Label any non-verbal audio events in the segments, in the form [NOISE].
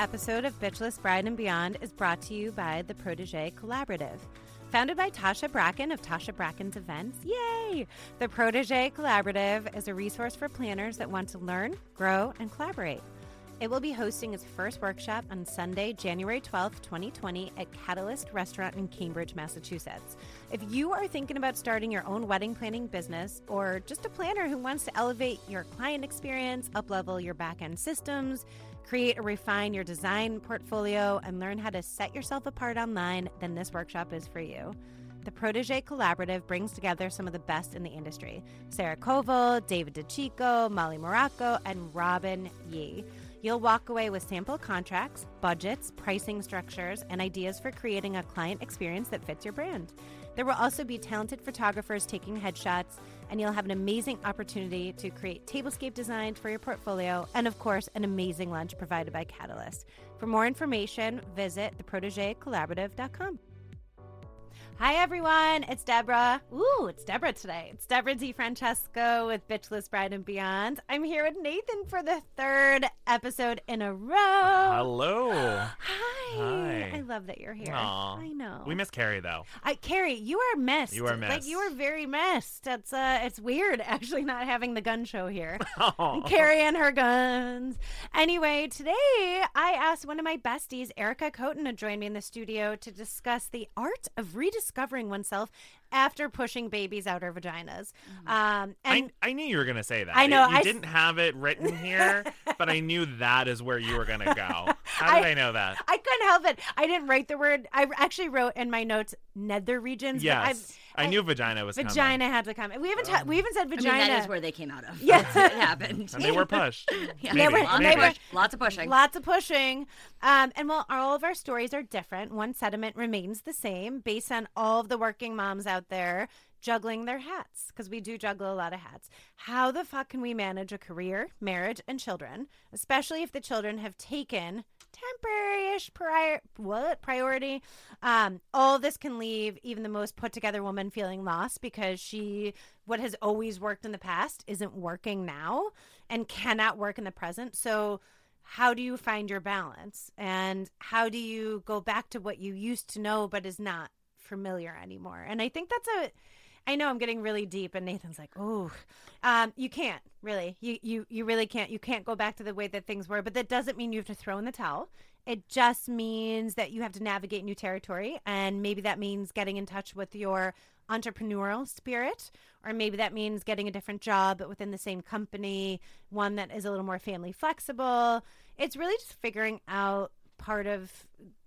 Episode of Bitchless Bride and Beyond is brought to you by the Protege Collaborative. Founded by Tasha Bracken of Tasha Bracken's Events, yay! The Protege Collaborative is a resource for planners that want to learn, grow, and collaborate. It will be hosting its first workshop on Sunday, January 12th, 2020, at Catalyst Restaurant in Cambridge, Massachusetts. If you are thinking about starting your own wedding planning business or just a planner who wants to elevate your client experience, uplevel your back end systems, create or refine your design portfolio, and learn how to set yourself apart online, then this workshop is for you. The Protege Collaborative brings together some of the best in the industry Sarah Koval, David DeChico, Molly Morocco, and Robin Yee. You'll walk away with sample contracts, budgets, pricing structures, and ideas for creating a client experience that fits your brand. There will also be talented photographers taking headshots, and you'll have an amazing opportunity to create tablescape designs for your portfolio, and of course, an amazing lunch provided by Catalyst. For more information, visit theprotegecollaborative.com. Hi, everyone. It's Deborah. Ooh, it's Deborah today. It's Deborah DiFrancesco with Bitchless Bride and Beyond. I'm here with Nathan for the third episode in a row. Hello. Hi. Hi. I love that you're here. Aw. I know. We miss Carrie though. I Carrie, you are missed. You are missed. Like you are very missed. It's uh it's weird [LAUGHS] actually not having the gun show here. [LAUGHS] Oh. Carrie and her guns. Anyway, today I asked one of my besties, Erica Coton, to join me in the studio to discuss the art of rediscovering oneself after pushing babies out our vaginas. Um, I, and I knew you were gonna say that. I know, You I didn't have it written here, but I knew that is where you were gonna go. [LAUGHS] How did I, know that? I couldn't help it. I didn't write the word. I actually wrote in my notes nether regions. but I've- Yes, I, knew vagina was vagina had to come. We haven't ta- we haven't said I mean, vagina. that is where they came out of. Yeah. it happened. and they were pushed. [LAUGHS] Yeah. Maybe, were- lots, they of were- lots of pushing. Lots of pushing. Um, and while all of our stories are different, one sentiment remains the same based on all of the working moms out there juggling their hats, because we do juggle a lot of hats. How the fuck can we manage a career, marriage, and children, especially if the children have taken temporary-ish prior what? Priority. Um all this can leave even the most put together woman feeling lost because she what has always worked in the past isn't working now and cannot work in the present. So how do you find your balance? And how do you go back to what you used to know but is not familiar anymore? And i think that's a i know i'm getting really deep and nathan's like oh um, you can't really. You, you you really can't you can't go back to the way that things were. But that doesn't mean you have to throw in the towel. It just means that you have to navigate new territory and maybe that means getting in touch with your entrepreneurial spirit or maybe that means getting a different job but within the same company one that is a little more family flexible. It's really just figuring out part of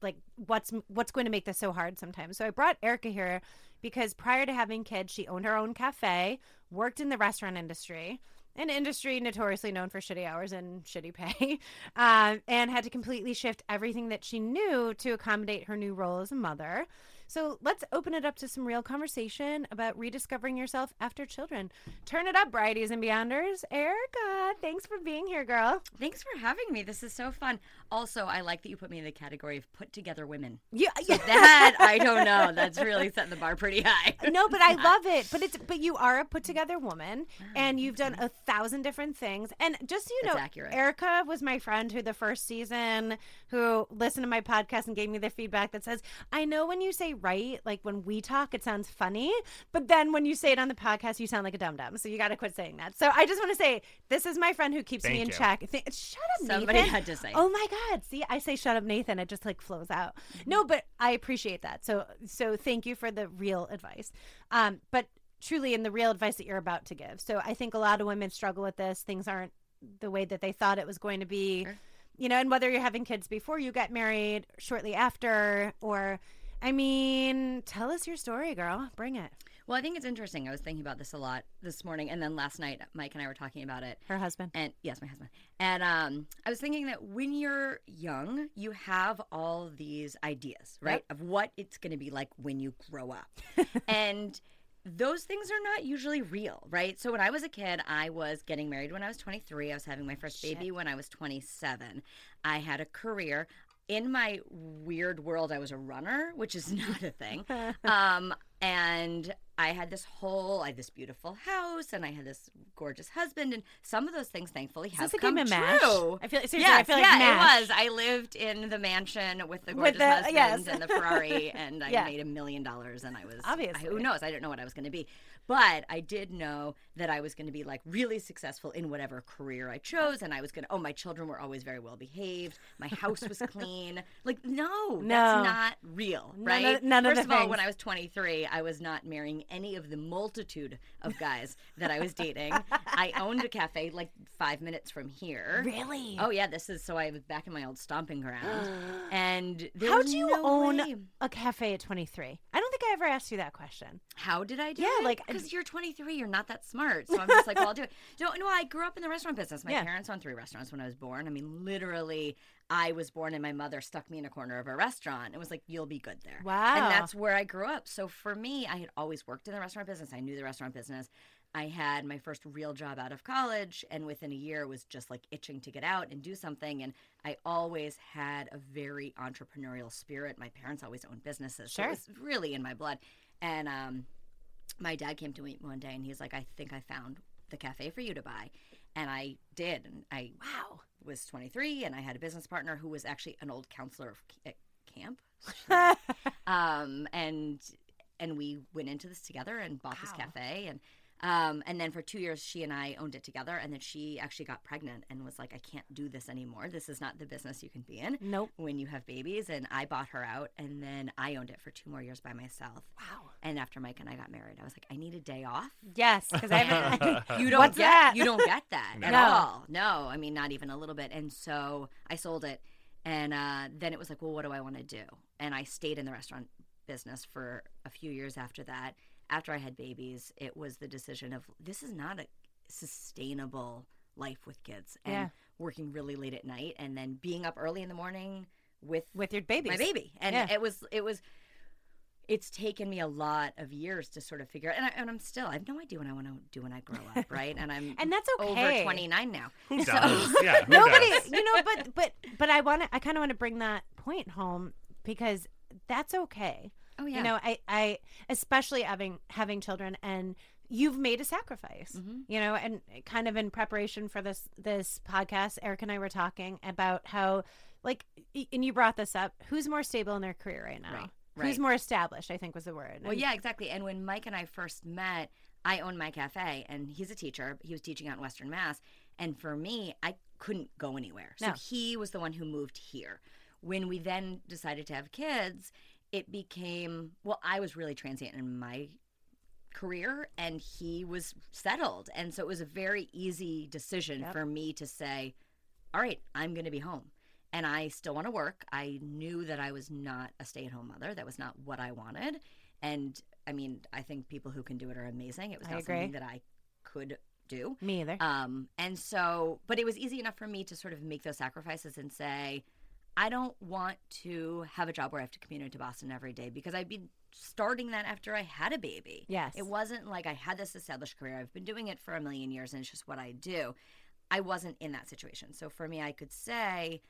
like what's what's going to make this so hard sometimes. So i brought erica here because prior to having kids she owned her own cafe worked in the restaurant industry an industry notoriously known for shitty hours and shitty pay, um, [LAUGHS] and had to completely shift everything that she knew to accommodate her new role as a mother. So let's open it up to some real conversation about rediscovering yourself after children. Turn it up, Bridies and Beyonders. Erica, thanks for being here, girl. Thanks for having me. This is so fun. Also, I like that you put me in the category of put together women. Yeah, So that I don't know. [LAUGHS] That's really setting the bar pretty high. no, but I [LAUGHS] love it. But it's but you are a put together woman, Ah, and you've done a thousand different things. And just so you That's know, accurate. Erica was my friend who the first season who listened to my podcast and gave me the feedback that says, "I know when you say right, like when we talk, it sounds funny, but then when you say it on the podcast, you sound like a dum dum. So you got to quit saying that." So I just want to say, this is my friend who keeps me in you. check. Th- shut up, Somebody Nathan. had to say. Oh my God! See, I say "shut up, Nathan." It just like flows out. No, but I appreciate that. So, so thank you for the real advice. Um, but truly, in the real advice that you're about to give. So, I think a lot of women struggle with this. Things aren't the way that they thought it was going to be. Sure. You know, and whether you're having kids before you get married, shortly after, or I mean, tell us your story, girl. Bring it. Well, I think it's interesting. I was thinking about this a lot this morning, and then last night, Mike and I were talking about it. Her husband. And yes, my husband. And um, I was thinking that when you're young, you have all these ideas, right, Yep. of what it's going to be like when you grow up. [LAUGHS] and those things are not usually real, right? So when I was a kid, I was getting married when I was 23. I was having my first baby when I was 27. I had a career. In my weird world, I was a runner, which is [LAUGHS] not a thing. [LAUGHS] um, and I had this whole, I had this beautiful house, and I had this gorgeous husband, and some of those things, thankfully, have a come of MASH? true. I feel seriously. Yes, I feel like yeah, MASH. it was. I lived in the mansion with the With gorgeous the- husband yes. and the Ferrari, [LAUGHS] and I Yeah. made a million dollars. And I was Obviously. who knows? I didn't know what I was going to be, but I did know that I was going to be like really successful in whatever career I chose, and I was going to. Oh, my children were always very well behaved. My house was [LAUGHS] clean. Like no, No. that's not real, right? None of- none of First the of all, when I was 23, I was not marrying any of the multitude of guys that I was dating. I owned a cafe like five minutes from here. Really? Oh yeah, this is so I was back in my old stomping ground, [GASPS] and How do you no own way. a cafe at 23? I don't think I ever asked you that question. How did I do Yeah, it? like- because you're 23, you're not that smart. So I'm just like, well, I'll do it. [LAUGHS] No, no, I grew up in the restaurant business. My Yeah. parents owned three restaurants when I was born. I mean, literally, I was born and my mother stuck me in a corner of a restaurant. It was like, you'll be good there. Wow. And that's where I grew up. So for me, I had always worked in the restaurant business. I knew the restaurant business. I had my first real job out of college, and within a year was just like itching to get out and do something. And I always had a very entrepreneurial spirit. My parents always owned businesses, so Sure. it was really in my blood. And um, my dad came to me one day, and he's like, "I think I found the cafe for you to buy," and I did. And I Wow. Was 23, and I had a business partner who was actually an old counselor of, at camp. [LAUGHS] Um, and and we went into this together and bought this cafe and um, and then for two years she and I owned it together and then she actually got pregnant and was like I can't do this anymore. This is not the business you can be in nope. when you have babies. And I bought her out and then I owned it for two more years by myself. Wow. And after Mike and I got married I was like I need a day off Yes, because I haven't. [LAUGHS] [LAUGHS] you don't What's get that? you don't get that at all. No, I mean not even a little bit. And so I sold it, and uh, then it was like, well, what do I want to do? And I stayed in the restaurant business for a few years after that. After I had babies, it was the decision of this is not a sustainable life with kids, and Yeah. working really late at night, and then being up early in the morning with with your babies. my baby and Yeah. it was it was it's taken me a lot of years to sort of figure out and, I, and i'm still i have no idea what i want to do when i grow up [LAUGHS] right and i'm And that's okay. over 29 now Who So- does? Yeah, who [LAUGHS] Nobody, does? you know, but but but I want to. I kind of want to bring that point home because that's okay. oh yeah You know, I I especially having having children and you've made a sacrifice. Mhm. You know, and kind of in preparation for this this podcast, Eric and I were talking about how like and you brought this up, who's more stable in their career right now? Right, Who's more established, I think was the word. well And- yeah exactly. And when mike and i first met i owned my cafe and he's a teacher. He was teaching out in western mass. And for me i couldn't go anywhere. So No. he was the one who moved here. When we then decided to have kids it became well i was really transient in my career and he was settled. And so it was a very easy decision Yep. for me to say all right i'm going to be home and i still want to work i knew that i was not a stay-at-home mother that was not what i wanted and i mean i think people who can do it are amazing it was not something that i could do me either. um, and so, but it was easy enough for me to sort of make those sacrifices and say, I don't want to have a job where I have to commute into Boston every day because I'd be starting that after I had a baby. yes. It wasn't like I had this established career. I've been doing it for a million years and it's just what I do. I wasn't in that situation. So for me, I could say,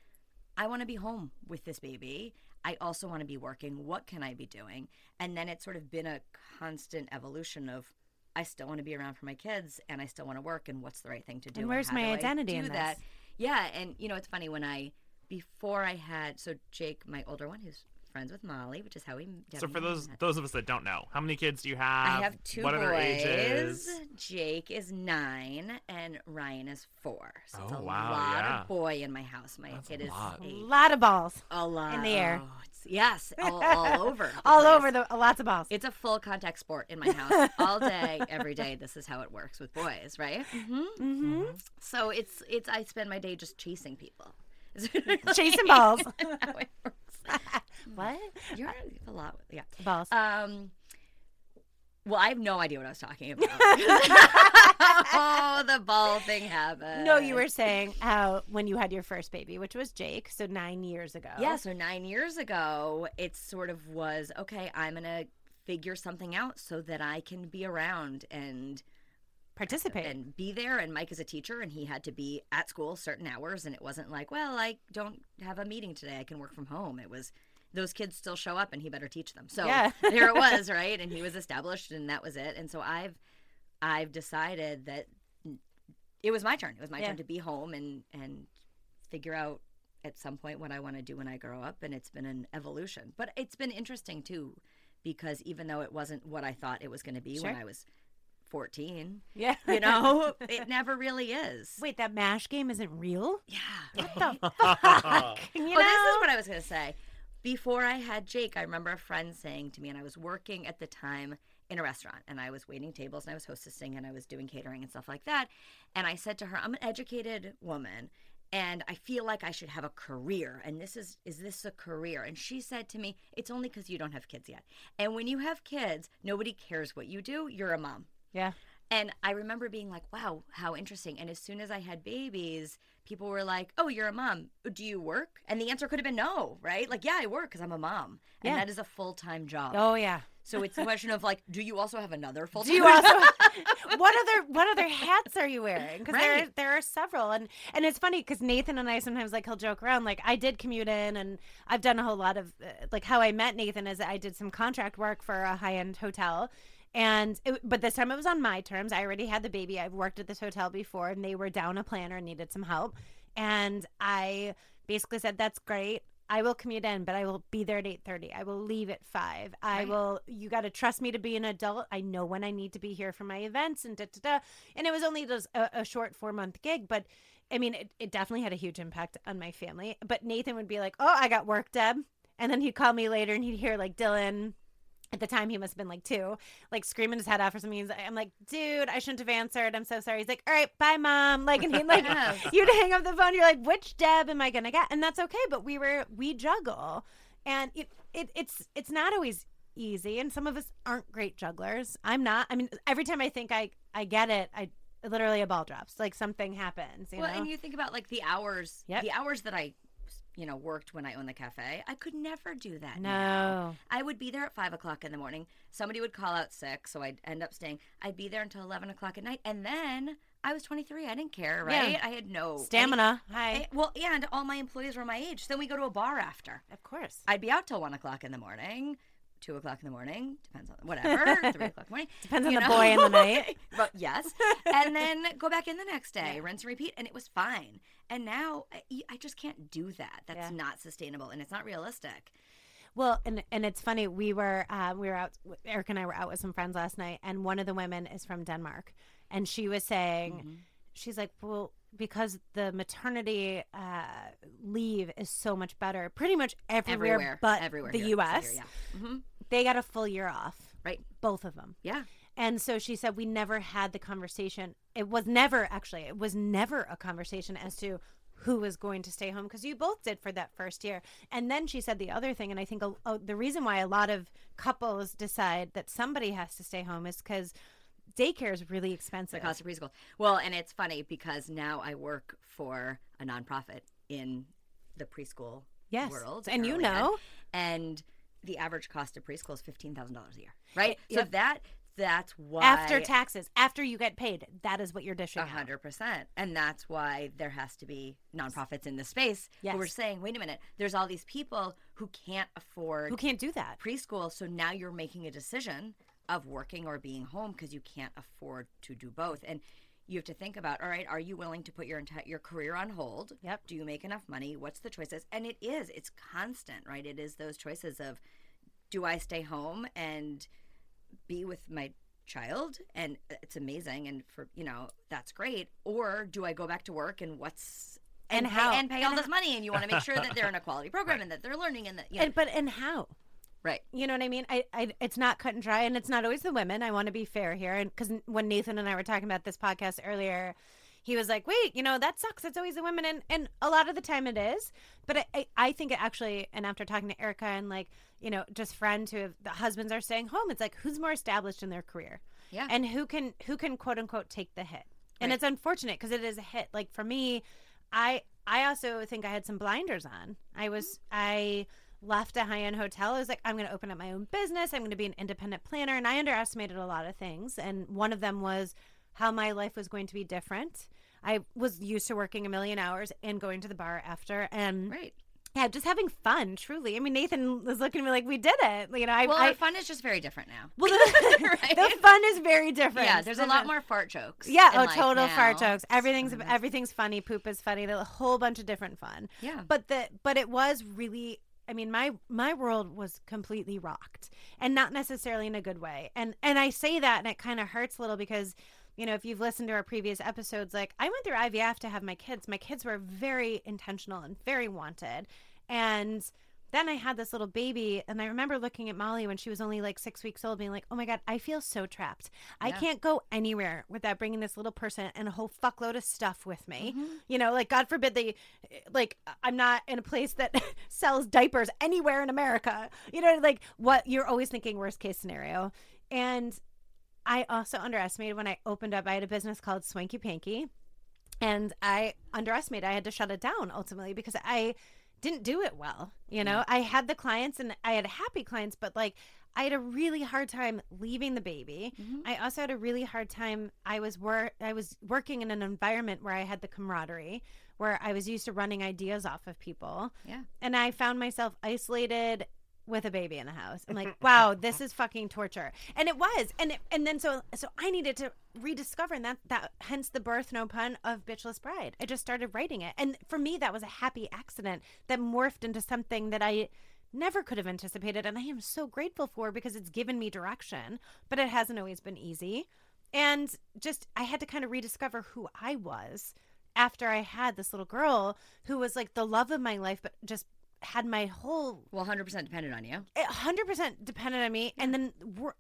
I want to be home with this baby. I also want to be working. What can I be doing? And then it's sort of been a constant evolution of I still want to be around for my kids and I still want to work and what's the right thing to do? And where's how my identity in that? this? Yeah, and you know it's funny when I before I had so Jake, my older one, who's friends with Molly, which is how we. So for those met. those of us that don't know, how many kids do you have? I have two What are their boys. ages? Jake is nine and Ryan is four. So it's Oh, a wow, lot yeah. of boy in my house. My That's it a is lot. a a, lot of balls. a lot in the air. Oh, yes, [LAUGHS] all, all over. All over the lots of balls. It's a full contact sport in my house [LAUGHS] all day, every day. This is how it works with boys, right? Mm-hmm. mm-hmm. So it's it's I spend my day just chasing people. [LAUGHS] Chasing balls. How it works. what? You're a lot, yeah. Balls. Um. Well, I have no idea what I was talking about. [LAUGHS] [LAUGHS] oh, the ball thing happened. no, you were saying how when you had your first baby, which was Jake, so nine years ago. Yeah, so nine years ago, it sort of was okay, I'm going to figure something out so that I can be around and Participate. and be there and Mike is a teacher and he had to be at school certain hours and it wasn't like, well, I don't have a meeting today, I can work from home. It was those kids still show up and he better teach them. So Yeah. [LAUGHS] there it was, [LAUGHS] right? And he was established and that was it. And so I've I've decided that it was my turn. It was my Yeah. turn to be home and and figure out at some point what I want to do when I grow up and it's been an evolution. But it's been interesting too because even though it wasn't what I thought it was going to be when I was 14, Yeah. you know, [LAUGHS] it never really is. Wait, that mash game isn't real? Yeah. What the [LAUGHS] fuck? [LAUGHS] You well, this is what I was going to say. Before I had Jake, I remember a friend saying to me, and I was working at the time in a restaurant, and I was waiting tables, and I was hostessing, and I was doing catering and stuff like that. And I said to her, "I'm an educated woman." And I feel like I should have a career. And this is, is this a career? And she said to me, It's only because you don't have kids yet. And when you have kids, nobody cares what you do. You're a mom. Yeah. And I remember being like, wow, how interesting. And as soon as I had babies, people were like, oh, you're a mom. Do you work? And the answer could have been no, right? Like, yeah, I work because I'm a mom. And Yeah. that is a full time job. Oh yeah. So it's a question of like, do you also have another full time Do you also [LAUGHS] what other what other hats are you wearing? Because there Right. there are several, and and it's funny because Nathan and I sometimes like he'll joke around like I did commute in, and I've done a whole lot of uh, like how I met Nathan is I did some contract work for a high end hotel. And it, but this time it was on my terms. I already had the baby. I've worked at this hotel before, and they were down a planner and needed some help. And I basically said, "That's great. I will commute in, but I will be there at eight thirty. I will leave at five. I Right. will. You got to trust me to be an adult. I know when I need to be here for my events and da da da. And it was only just a, a short four month gig, but I mean, it, it definitely had a huge impact on my family. But Nathan would be like, "Oh, I got work, Deb," and then he'd call me later and he'd hear like Dylan. At the time, he must have been like two, like screaming his head off or something. He's- I'm like, dude, I shouldn't have answered. I'm so sorry. He's like, all right, bye, mom. Like, and he [LAUGHS] like, you'd hang up the phone. You're like, which Deb am I gonna get? And that's okay. But we were we juggle, and it, it it's it's not always easy. And some of us aren't great jugglers. I'm not. I mean, every time I think I I get it, I literally a ball drops. Like something happens. You well, know. and you think about like the hours, Yep. the hours that I, you know, worked when I owned the cafe. I could never do that. now. no. I would be there at five o'clock in the morning. Somebody would call out sick, so I'd end up staying. I'd be there until eleven o'clock at night, and then I was twenty three. I didn't care, Yeah. right? I had no Stamina. Hi. didn't- well, and all my employees were my age. So then we go to a bar after. Of course. I'd be out till one o'clock in the morning, two o'clock in the morning, depends on [LAUGHS] whatever, three o'clock in the morning. Depends on you the boy in the night. [LAUGHS] but yes, and then go back in the next day, rinse and repeat, and it was fine. And now I, I just can't do that. That's Yeah. not sustainable, and it's not realistic. Well, and and it's funny. We were uh, we were out. Eric and I were out with some friends last night, and one of the women is from Denmark, and she was saying, Mm-hmm. she's like, well, because the maternity uh, leave is so much better, pretty much everywhere, Everywhere, but everywhere the U.S. here, yeah. hmm They got a full year off, Right. both of them. Yeah. And so she said, we never had the conversation. It was never, actually, it was never a conversation as to who was going to stay home because you both did for that first year. And then she said the other thing, and I think a, a, the reason why a lot of couples decide that somebody has to stay home is because daycare is really expensive. the cost of preschool. Well, and it's funny because now I work for a nonprofit in the preschool Yes. world, And you know. and the average cost of preschool is fifteen thousand dollars a year, right? Yep. So that that's why After taxes, after you get paid, that is what you're dishing A hundred percent, and that's why there has to be nonprofits in the space who are saying, "Wait a minute, there's all these people who can't afford Who can't do that? preschool, so now you're making a decision of working or being home because you can't afford to do both." And you have to think about, all right, are you willing to put your entire your career on hold? Yep. Do you make enough money? What's the choices? And it is, it's constant, right? It is those choices of, do I stay home and be with my child and uh, it's amazing and for you know that's great or do i go back to work and what's And pay, how? and pay all And this money and you want to make sure that they're in a quality [LAUGHS] program and that they're learning and that you know, And, but and how? Right You know what I mean? I, I it's not cut and dry, and it's not always the women. I want to be fair here, and because when Nathan and I were talking about this podcast earlier, he was like, "Wait, you know that sucks. It's always the women," and and a lot of the time it is. But I I, I think it actually, and after talking to Erica and like you know just friends who have the husbands are staying home, it's like who's more established in their career, yeah and who can who can quote unquote take the hit. And Right. it's unfortunate because it is a hit. Like for me, I I also think I had some blinders on. I was I left a high end hotel. I was like, I'm going to open up my own business. I'm going to be an independent planner, and I underestimated a lot of things. And one of them was how my life was going to be different. I was used to working a million hours and going to the bar after, and right yeah, just having fun. Truly, I mean, Nathan was looking at me like we did it. You know, I, Well, I our fun is just very different now. well, [LAUGHS] [LAUGHS] the, Right? the fun is very different. yeah, there's a lot the- more fart jokes. Yeah, oh, total fart jokes. Everything's everything's funny. Poop is funny. A whole bunch of different fun. Yeah. But the but it was really. I mean, my my world was completely rocked, and not necessarily in a good way. And and I say that, and it kind of hurts a little because, you know, if you've listened to our previous episodes, like I went through IVF to have my kids. My kids were very intentional and very wanted, and then I had this little baby, and I remember looking at Molly when she was only like six weeks old, being like, "Oh my god, I feel so trapped. I Yeah. can't go anywhere without bringing this little person and a whole fuckload of stuff with me. Mhm. You know, like God forbid they, like I'm not in a place that [LAUGHS] sells diapers anywhere in America. You know, like what you're always thinking worst case scenario, and I also underestimated when I opened up. I had a business called Swanky Panky, and I underestimated. I had to shut it down ultimately because I didn't do it well. You know, I had the clients and I had happy clients, but like I had a really hard time leaving the baby. Mhm. I also had a really hard time. I was wor- I was working in an environment where I had the camaraderie, where I was used to running ideas off of people, Yeah. and I found myself isolated with a baby in the house. I'm like, [LAUGHS] wow, this is fucking torture, and it was, and it, and then so so I needed to rediscover, and that that hence the birth, no pun, of Bitchless Bride. I just started writing it, and for me, that was a happy accident that morphed into something that I never could have anticipated and i am so grateful for because it's given me direction but it hasn't always been easy and just i had to kind of rediscover who i was after i had this little girl who was like the love of my life but just had my whole Well, 100% dependent on you. it 100% dependent on me and then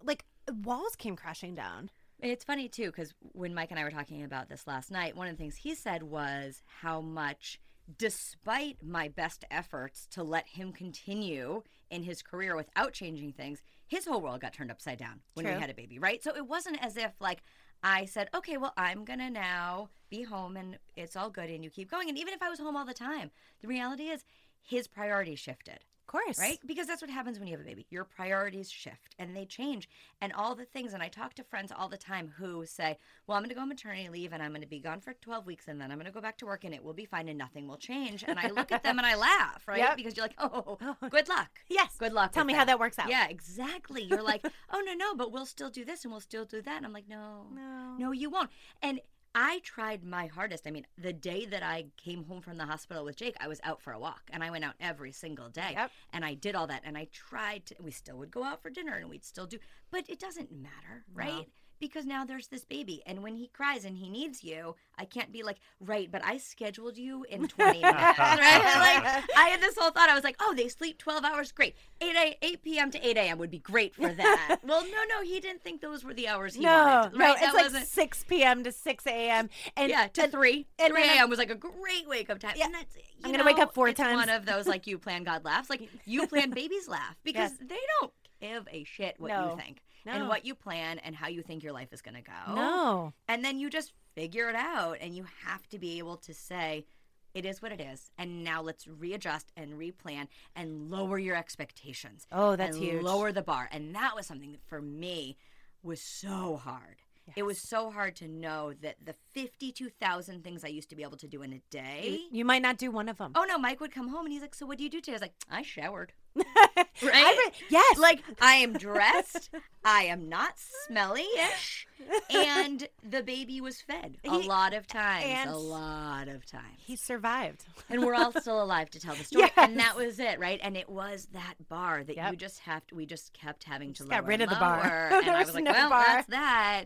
like walls came crashing down it's funny too because when Mike and I were talking about this last night, one of the things he said was how much, despite my best efforts to let him continue in his career without changing things, his whole world got turned upside down when True. we had a baby, right? So it wasn't as if like I said, okay, well, I'm gonna now be home and it's all good and you keep going. And even if I was home all the time, the reality is his priorities shifted of course right? Because that's what happens when you have a baby. Your priorities shift and they change. And all the things, and I talk to friends all the time who say, Well, I'm going to go on maternity leave and I'm going to be gone for 12 weeks and then I'm going to go back to work and it will be fine and nothing will change. And I look at them and I laugh, right? Yep. Because you're like, Oh, [LAUGHS] oh. good luck. yes Good luck. tell me how that works out Yeah, exactly. You're like, [LAUGHS] Oh, no, no, but we'll still do this and we'll still do that. And I'm like, No, no no, you won't. And I tried my hardest. I mean, the day that I came home from the hospital with Jake, I was out for a walk and I went out every single day. Yep. And I did all that and I tried to, we still would go out for dinner and we'd still do, but it doesn't matter, No. Right? Because now there's this baby. And when he cries and he needs you, I can't be like, right, but I scheduled you in [LAUGHS] 20 minutes, right? [LAUGHS] Like, I had this whole thought. I was like, oh, they sleep 12 hours. Great. 8, a, 8 p.m. to 8 a.m. would be great for that. [LAUGHS] well, no, no, he didn't think those were the hours he no, wanted. no, Right? it's That like wasn't- 6 p.m. to 6 a.m. And yeah, to and- three. and three a.m. was like a great wake up time. Yeah. And that's, you I'm gonna wake up four it's times. One of those like you plan God laughs, like you plan babies laugh because they don't give a shit what No. you think No. and what you plan and how you think your life is gonna go. no and then you just figure it out, and you have to be able to say. It is what it is, and now let's readjust and replan and lower your expectations. oh that's and huge Lower the bar, and that was something that for me was so hard. It was so hard to know that the 52,000 things I used to be able to do in a day. you, you might not do one of them Oh no, Mike would come home and he's like, "So what do you do today?" I was like, "I showered." I Right? re- yes Like I am dressed, I am not smelly-ish, and the baby was fed a He- lot of times, a lot of times. he survived and we're all still alive to tell the story, [LAUGHS] and that was it, right? And it was that bar that Yep. you just have to. We just kept having to Just lower got rid of the bar. [LAUGHS] and I was was like, no "Well, bar." that's that."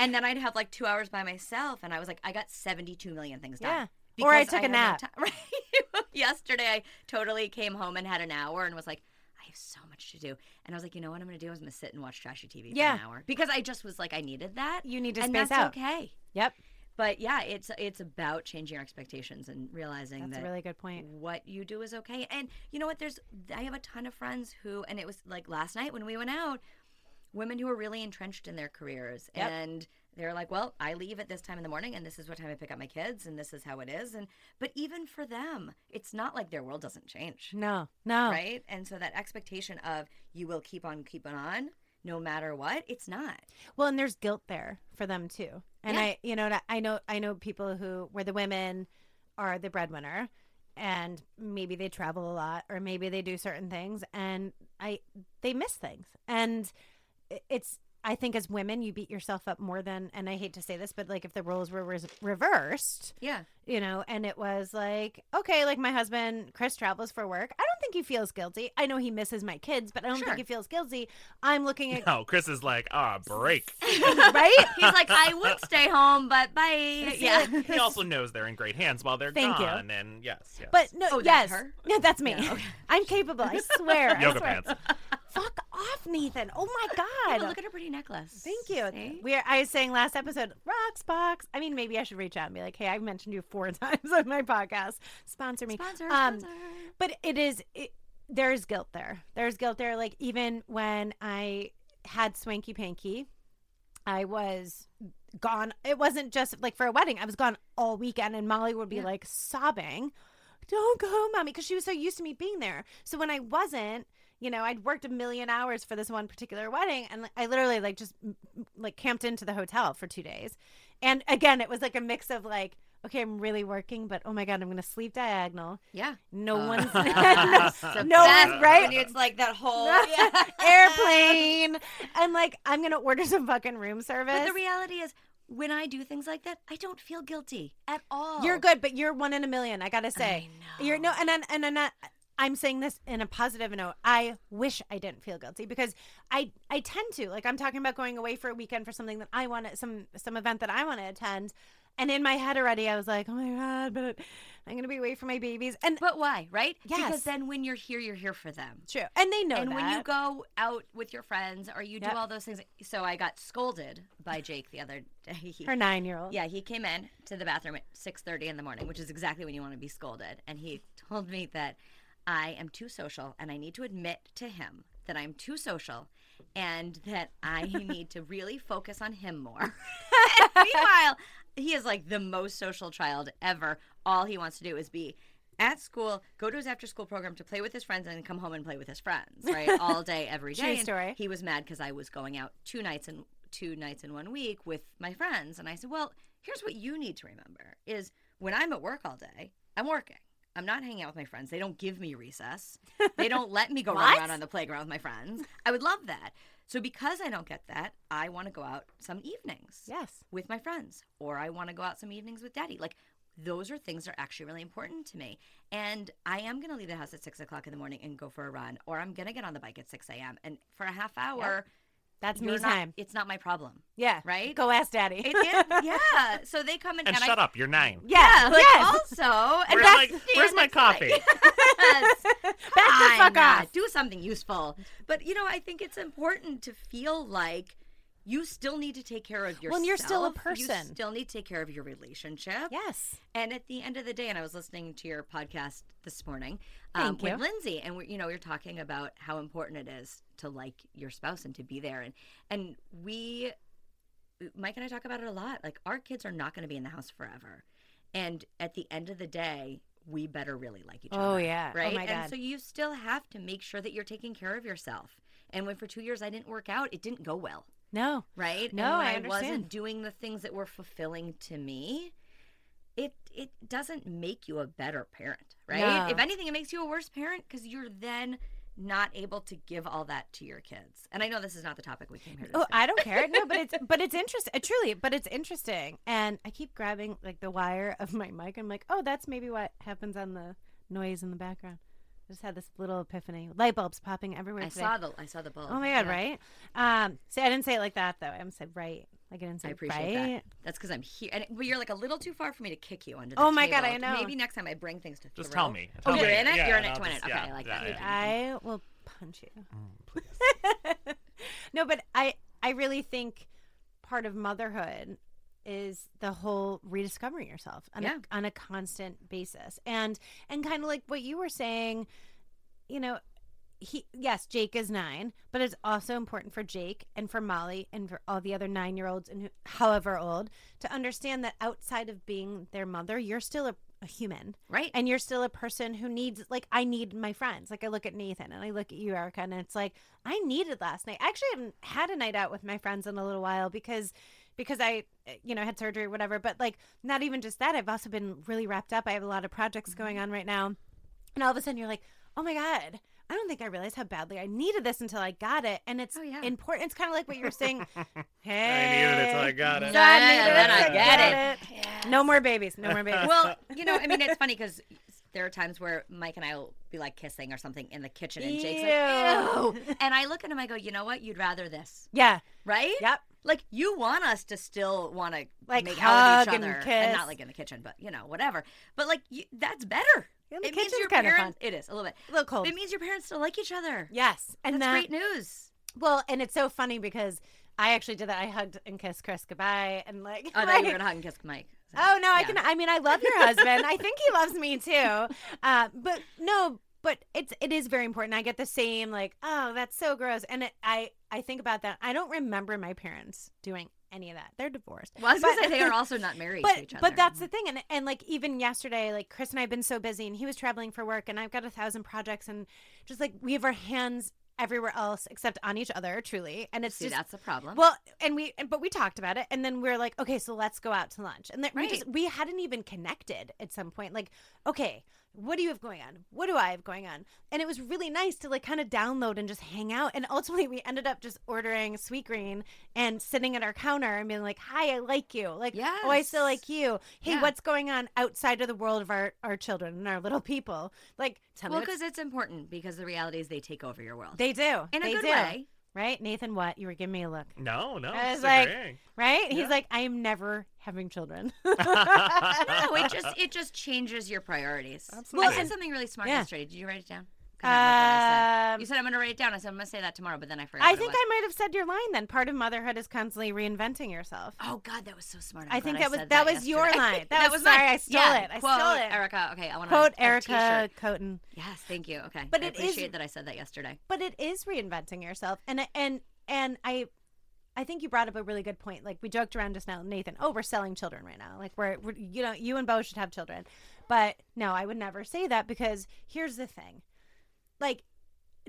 And then I'd have like two hours by myself, and I was like, "I got seventy-two million things done." Yeah. Or I took a had no nap. [LAUGHS] Right. [LAUGHS] Yesterday, I totally came home and had an hour and was like, I have so much to do. And I was like, you know what I'm going to do I'm going to sit and watch trashy TV for an hour because I just was like, I needed that. you need to and space that's out okay. yep But yeah, it's it's about changing your expectations and realizing that's that a really good point what you do is okay. And you know what? There's I have a ton of friends who, and it was like last night when we went out, women who are really entrenched in their careers, Yep. and they're like, well, I leave at this time in the morning, and this is what time I pick up my kids, and this is how it is. And but even for them, it's not like their world doesn't change, no no right? And so that expectation of you will keep on keeping on. No matter what, it's not. Well, and there's guilt there for them too. And Yeah. I, you know, I know, I know people who where the women are the breadwinner, and maybe they travel a lot or maybe they do certain things and I they miss things. And it's I think as women you beat yourself up more than and I hate to say this but like if the roles were res- reversed, Yeah. you know, and it was like, okay, like my husband Chris travels for work. I don't think he feels guilty. I know he misses my kids, but I don't Sure. think he feels guilty. I'm looking at No, Chris is like, ah, break. [LAUGHS] right? He's like, I would stay home, but bye. Yeah. He also knows they're in great hands while they're Thank you. gone. And yes, yes. But no, Oh, yes, that's her? yeah, that's me. Yeah, okay. I'm capable. I swear. I yoga swear. pants. Off, Nathan. Oh my [LAUGHS] god. but look at her pretty necklace. Thank you. See? We are, I was saying last episode, Rocksbox. I mean, maybe I should reach out and be like, "Hey, I've mentioned you four [LAUGHS] times on my podcast. Sponsor me." Sponsor, Um, sponsor. But it is. It, there's guilt there. There's guilt there. Like even when I had Swanky Panky, I was gone. It wasn't just like for a wedding. I was gone all weekend, and Molly would be Yeah. like sobbing, "Don't go, mommy," because she was so used to me being there. So when I wasn't, you know, I'd worked a million hours for this one particular wedding, and I literally like just like camped into the hotel for two days. And again, it was like a mix of like, okay, I'm really working, but oh my god, I'm gonna sleep diagonal. Yeah. No Uh, one's [LAUGHS] [LAUGHS] no, no one's right. It's like that whole yeah. [LAUGHS] airplane and like i'm gonna order some fucking room service But the reality is, when I do things like that, I don't feel guilty at all. you're good but you're one in a million i gotta say I you're no and then and I'm saying this in a positive note i wish i didn't feel guilty because i i tend to like i'm talking about going away for a weekend for something that i want to some some event that i want to attend and in my head already i was like oh my god but i'm gonna be away from my babies and But why, right? Yes. Because then when you're here, you're here for them. true and they know and when you go out with your friends or you Yep. do all those things, so I got scolded by Jake the other day. He- her nine-year-old yeah, he came in to the bathroom at six thirty in the morning, which is exactly when you want to be scolded, and he told me that I am too social, and I need to admit to him that I'm too social, and that I [LAUGHS] need to really focus on him more. [LAUGHS] And meanwhile, he is like the most social child ever. All he wants to do is be at school, go to his after school program to play with his friends, and then come home and play with his friends, right? [LAUGHS] All day, every day. True And story. He was mad because I was going out two nights and two nights in one week with my friends, and I said, "Well, here's what you need to remember: is when I'm at work all day, I'm working." I'm not hanging out with my friends. They don't give me recess. [LAUGHS] They don't let me go run around on the playground with my friends. I would love that. So because I don't get that, I want to go out some evenings yes with my friends or I want to go out some evenings with daddy. Like those are things that are actually really important to me. And I am going to leave the house at six o'clock in the morning and go for a run, or I'm going to get on the bike at 6 a.m. And for a half hour, that's you're me not- time It's not my problem. yeah right? go ask daddy It, it- [LAUGHS] yeah. So they come in And and, shut I, up, you're nine. yeah, Yeah, like yes. also, and Where's that's my, where's my next thing. coffee? [LAUGHS] Yes. Back the fuck off. Do something useful. But you know, I think it's important to feel like you still need to take care of yourself. When you're still a person. You still need to take care of your relationship. yes And at the end of the day, and I was listening to your podcast this morning um, Thank with. Lindsay, and we, you know, you're talking about how important it is to like your spouse and to be there, and and we, Mike and I talk about it a lot. Like our kids are not going to be in the house forever, and at the end of the day, we better really like each oh, other. Oh, yeah. Oh, right. my and so you still have to make sure that you're taking care of yourself. And when for two years I didn't work out, it didn't go well no right? No, I I, wasn't doing the things that were fulfilling to me. It it doesn't make you a better parent, right? No. If anything, it makes you a worse parent because you're then not able to give all that to your kids. And I know this is not the topic we came here to Oh. I don't care. No, but it's [LAUGHS] but it's interesting. Uh, truly, but it's interesting. And I keep grabbing like the wire of my mic. I'm like, oh, that's maybe what happens on the noise in the background. I just had this little epiphany. Light bulbs popping everywhere. I today. saw the I saw the bulb. Oh my god, yeah. right? Um, see, I didn't say it like that though. I said right. Like I didn't say I appreciate right. that. That's because I'm here, and but you're like a little too far for me to kick you under. The Oh my God. I know. Maybe next time I bring things to Just throw. tell me. Oh, Tell you're in it. Yeah, you're in it I'll to win just- it. Okay, yeah, I like yeah, that. yeah. I will punch you. Mm, please. [LAUGHS] no, but I I really think part of motherhood is the whole rediscovering yourself on, Yeah. a, on a constant basis and and kind of like what you were saying you know he yes jake is nine but it's also important for jake and for molly and for all the other nine year olds and who, however old to understand that outside of being their mother you're still a, a human Right. and you're still a person who needs like I need my friends. Like I look at Nathan and I look at you, Erica, and it's like I needed last night. I actually haven't had a night out with my friends in a little while because because I you know had surgery or whatever. But like not even just that. I've also been really wrapped up. I have a lot of projects Mm-hmm. going on right now, and all of a sudden you're like, oh my god. I don't think I realized how badly I needed this until I got it, and it's Oh, yeah. important. It's kind of like what you were saying. hey, [LAUGHS] I needed it till I got it. So I Yeah, needed then it I to get it. No more babies. No more babies. well, you know, I mean, it's funny because there are times where Mike and I will be like kissing or something in the kitchen, and Jake's like, Ew. And I look at him, I go, "You know what? You'd rather this, yeah. right? Yep. Like you want us to still want to Like, make out with each and other, kiss. not like in the kitchen, but you know, whatever. But like you, that's better. In the it means your kinda fun. parents. It is a little bit. A little cold. It means your parents still like each other. Yes, and that's that great news. well, and it's so funny because I actually did that. I hugged and kissed Chris goodbye, and like, Oh, I thought [LAUGHS] you were gonna hug and kiss Mike. Oh no, I can. I mean, I love your husband. I think he loves me too. Uh, but no, but it's it is very important. I get the same like, oh, that's so gross, and it, I I think about that. I don't remember my parents doing any of that. They're divorced. Well, I was gonna say they are also not [LAUGHS] married but to each other. but that's the thing and and like even yesterday like chris and i've been so busy and he was traveling for work and i've got a thousand projects and just like we have our hands everywhere else except on each other truly and it's See, just that's the problem. well and we and- but we talked about it and then we are like okay so let's go out to lunch and then we Right. just we hadn't even connected at some point like okay what do you have going on? What do i have going on? And it was really nice to like kind of download and just hang out. And ultimately we ended up just ordering Sweetgreen and sitting at our counter and being like hi i like you. Like oh i still like you. Hey Yeah. what's going on outside of the world of our our children and our little people? Like tell well, me what's- because it's important because the reality is they take over your world. They do. In a they good do. way. Right nathan what you were giving me a look No, no. I was it's like- agreeing. right Yeah. he's like i am never having children [LAUGHS] [LAUGHS] No, it just it just changes your priorities. Absolutely. I said something really smart Yeah. yesterday. Did you write it down? 'Cause I don't know what I said. Um, You said I'm going to write it down. I said I'm going to say that tomorrow, but then I forgot. I think. I might have said your line then. Part of motherhood is constantly reinventing yourself. Oh God, that was so smart. I'm I think I that was said that was your line. [LAUGHS] That, was, sorry, mine. I stole Yeah. it. I Quote stole it. Erica. Okay, I want to Quote a, Erica A. Coton. Yes, thank you. Okay, But I it is- appreciate that I said that yesterday. But it is reinventing yourself, and and and I, I think you brought up a really good point. Like we joked around just now, Nathan. Oh, we're selling children right now. Like we're, we're you know you and Bo should have children, but no, I would never say that because here's the thing, like.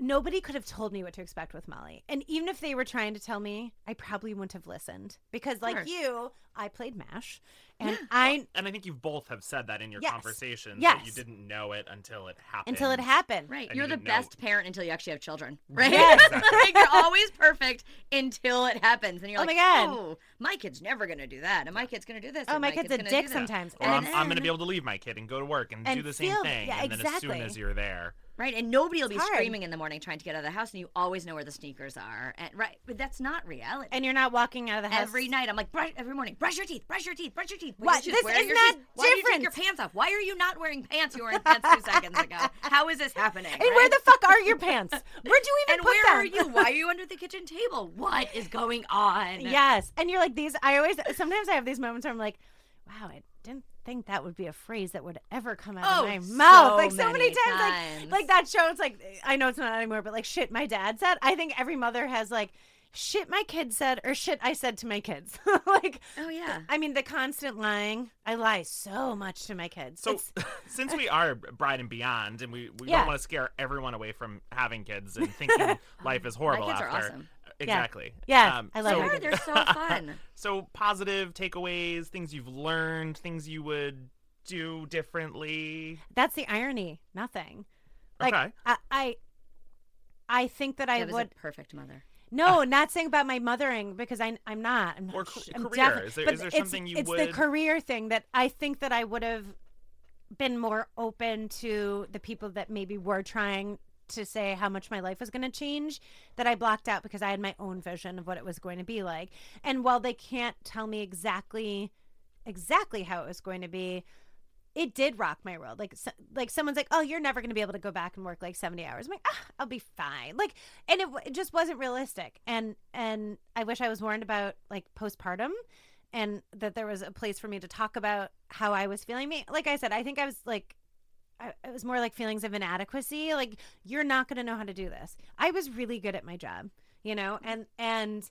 Nobody could have told me what to expect with Molly. And even if they were trying to tell me, I probably wouldn't have listened. Because like you, I played MASH. And I And I think you both have said that in your Yes. conversations Yes. that you didn't know it until it happened. until it happened. Right, And you're you the didn't know- best parent until you actually have children. Right, Yes. Exactly. [LAUGHS] like you're always perfect until it happens, and you're oh like, Oh my God. "Oh, my kid's never gonna do that, and my kid's gonna do this." Oh, and my kid's a gonna do dick that." sometimes. Or And I'm, then- I'm going to be able to leave my kid and go to work and, do the same feel- thing. yeah, and then as soon as you're there, Right, and nobody will be hard. screaming in the morning trying to get out of the house, and you always know where the sneakers are. And right, but that's not reality. And you're not walking out of the house Every night, I'm like, brush, every morning, brush your teeth, brush your teeth, brush your teeth. What? Your This is your not shoes? Why do you take your pants off? Why are you not wearing pants? You were in pants two seconds ago. How is this happening? And where the fuck are your pants? Where'd you even and put where them? are you? Why are you under the kitchen table? What is going on? Yes. And you're like these I always sometimes I have these moments where I'm like, wow, I didn't think that would be a phrase that would ever come out Oh, of my mouth. so Like so many many times, times. Like like that show, it's like I know it's not anymore, but like shit my dad said. I think every mother has like shit my kid said or shit I said to my kids. [LAUGHS] like Oh yeah. I mean the constant lying. I lie so much to my kids. So, [LAUGHS] since we are Bride and Beyond, and we, we Yeah. don't want to scare everyone away from having kids and thinking [LAUGHS] life is horrible My kids are after. awesome. Exactly. Yeah, Um, I love so, my they're so fun. [LAUGHS] So positive takeaways, things you've learned, things you would do differently. that's the irony. Nothing. Like Okay. I, I I think that I Deb would a perfect mother. No, [LAUGHS] not saying about my mothering because I I'm not. I'm not Or ca- I'm career. defi- Is there- but is there it's, something you it's the career thing that I think that I would have been more open to the people that maybe were trying to say how much my life was going to change that I blocked out because I had my own vision of what it was going to be like. And while they can't tell me exactly exactly how it was going to be, it did rock my world. Like, so, like someone's like, "Oh, you're never going to be able to go back and work like 70 hours." I'm like, ah, "I'll be fine." Like, and it, it just wasn't realistic. And and I wish I was warned about like postpartum, and that there was a place for me to talk about how I was feeling. Me, like I said, I think I was like. I, it was more like feelings of inadequacy. Like you're not going to know how to do this. I was really good at my job, you know, and and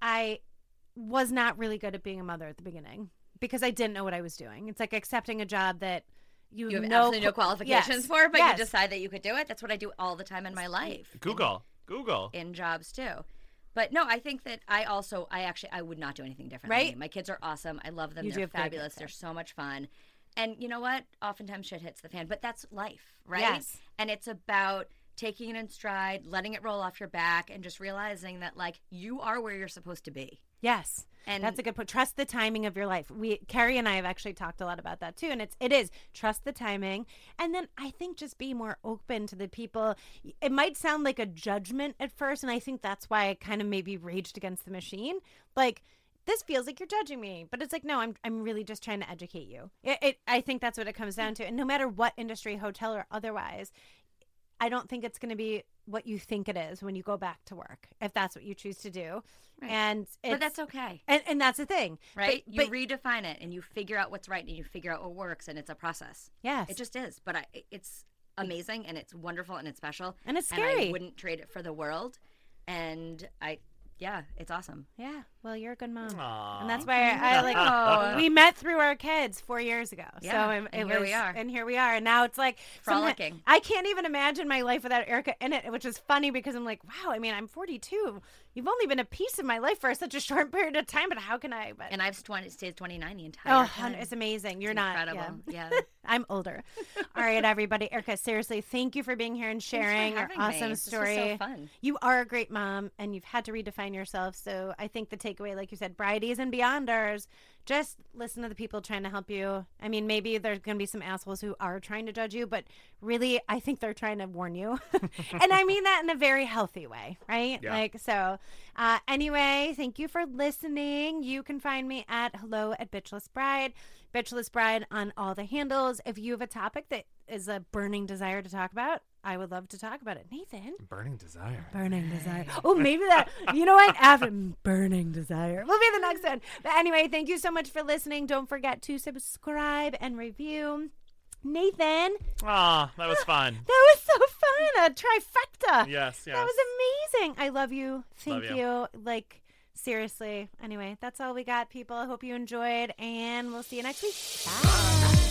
I was not really good at being a mother at the beginning because I didn't know what I was doing. It's like accepting a job that you, You have no absolutely no qualifications yes, for, but yes. you decide that you could do it. That's what I do all the time in my life. Google. Google. in jobs too. But no, I think that I also I actually I would not do anything differently. Right? My kids are awesome. I love them. You They're fabulous. They're so much fun. And you know what? Oftentimes shit hits the fan, but that's life, right? Yes. And it's about taking it in stride, letting it roll off your back and just realizing that like you are where you're supposed to be. Yes. And That's a good point. Trust the timing of your life. We Carrie and I have actually talked a lot about that too. And it's it is trust the timing. And then I think just be more open to the people. It might sound like a judgment at first, and I think that's why I kind of maybe raged against the machine. Like this feels like you're judging me, but it's like no, I'm I'm really just trying to educate you. It, it I think that's what it comes down to. And no matter what industry, hotel or otherwise, I don't think it's going to be what you think it is when you go back to work, if that's what you choose to do. Right. And but that's okay. and, and that's the thing, Right? But, you but- redefine it and you figure out what's right and you figure out what works and it's a process. yes, It just is. But I, it's amazing and it's wonderful and it's special. and it's And scary. I wouldn't trade it for the world. And I, yeah, it's awesome. yeah, well, you're a good mom, Aw. and that's why I, I like. Oh. [LAUGHS] we met through our kids four years ago, Yeah, so it, and it here we are. and here we are, and now it's like someti- Frolicking. I can't even imagine my life without Erica in it, which is funny because I'm like, wow. I mean, I'm 42. You've only been a piece of my life for such a short period of time, but how can I? But And I've 20, stayed 29 the entire oh, time. it's amazing. You're It's not incredible. yeah. Yeah. [LAUGHS] I'm older. All right, everybody. Erica, seriously, thank you for being here and sharing your me. awesome was story. so fun. You are a great mom and you've had to redefine yourself. So I think the takeaway, like you said, Bridie's and Beyonders, just listen to the people trying to help you. I mean, maybe there's going to be some assholes who are trying to judge you, but really, I think they're trying to warn you. [LAUGHS] and I mean that in a very healthy way, right? Yeah. Like, so uh, anyway, thank you for listening. You can find me at hello at Bitchless Bride. Bitchless Bride on all the handles. If you have a topic that is a burning desire to talk about, I would love to talk about it. Nathan. Burning desire. Burning desire. Oh, maybe that. You know what? After [LAUGHS] burning desire We'll be the next one. But anyway, thank you so much for listening. Don't forget to subscribe and review. Nathan, Aw, that was fun. [GASPS] that was so fun. A trifecta. yes, yes. That was amazing. I love you. Thank Love you. you. Like seriously. Anyway, that's all we got, people. I hope you enjoyed, and we'll see you next week. Bye.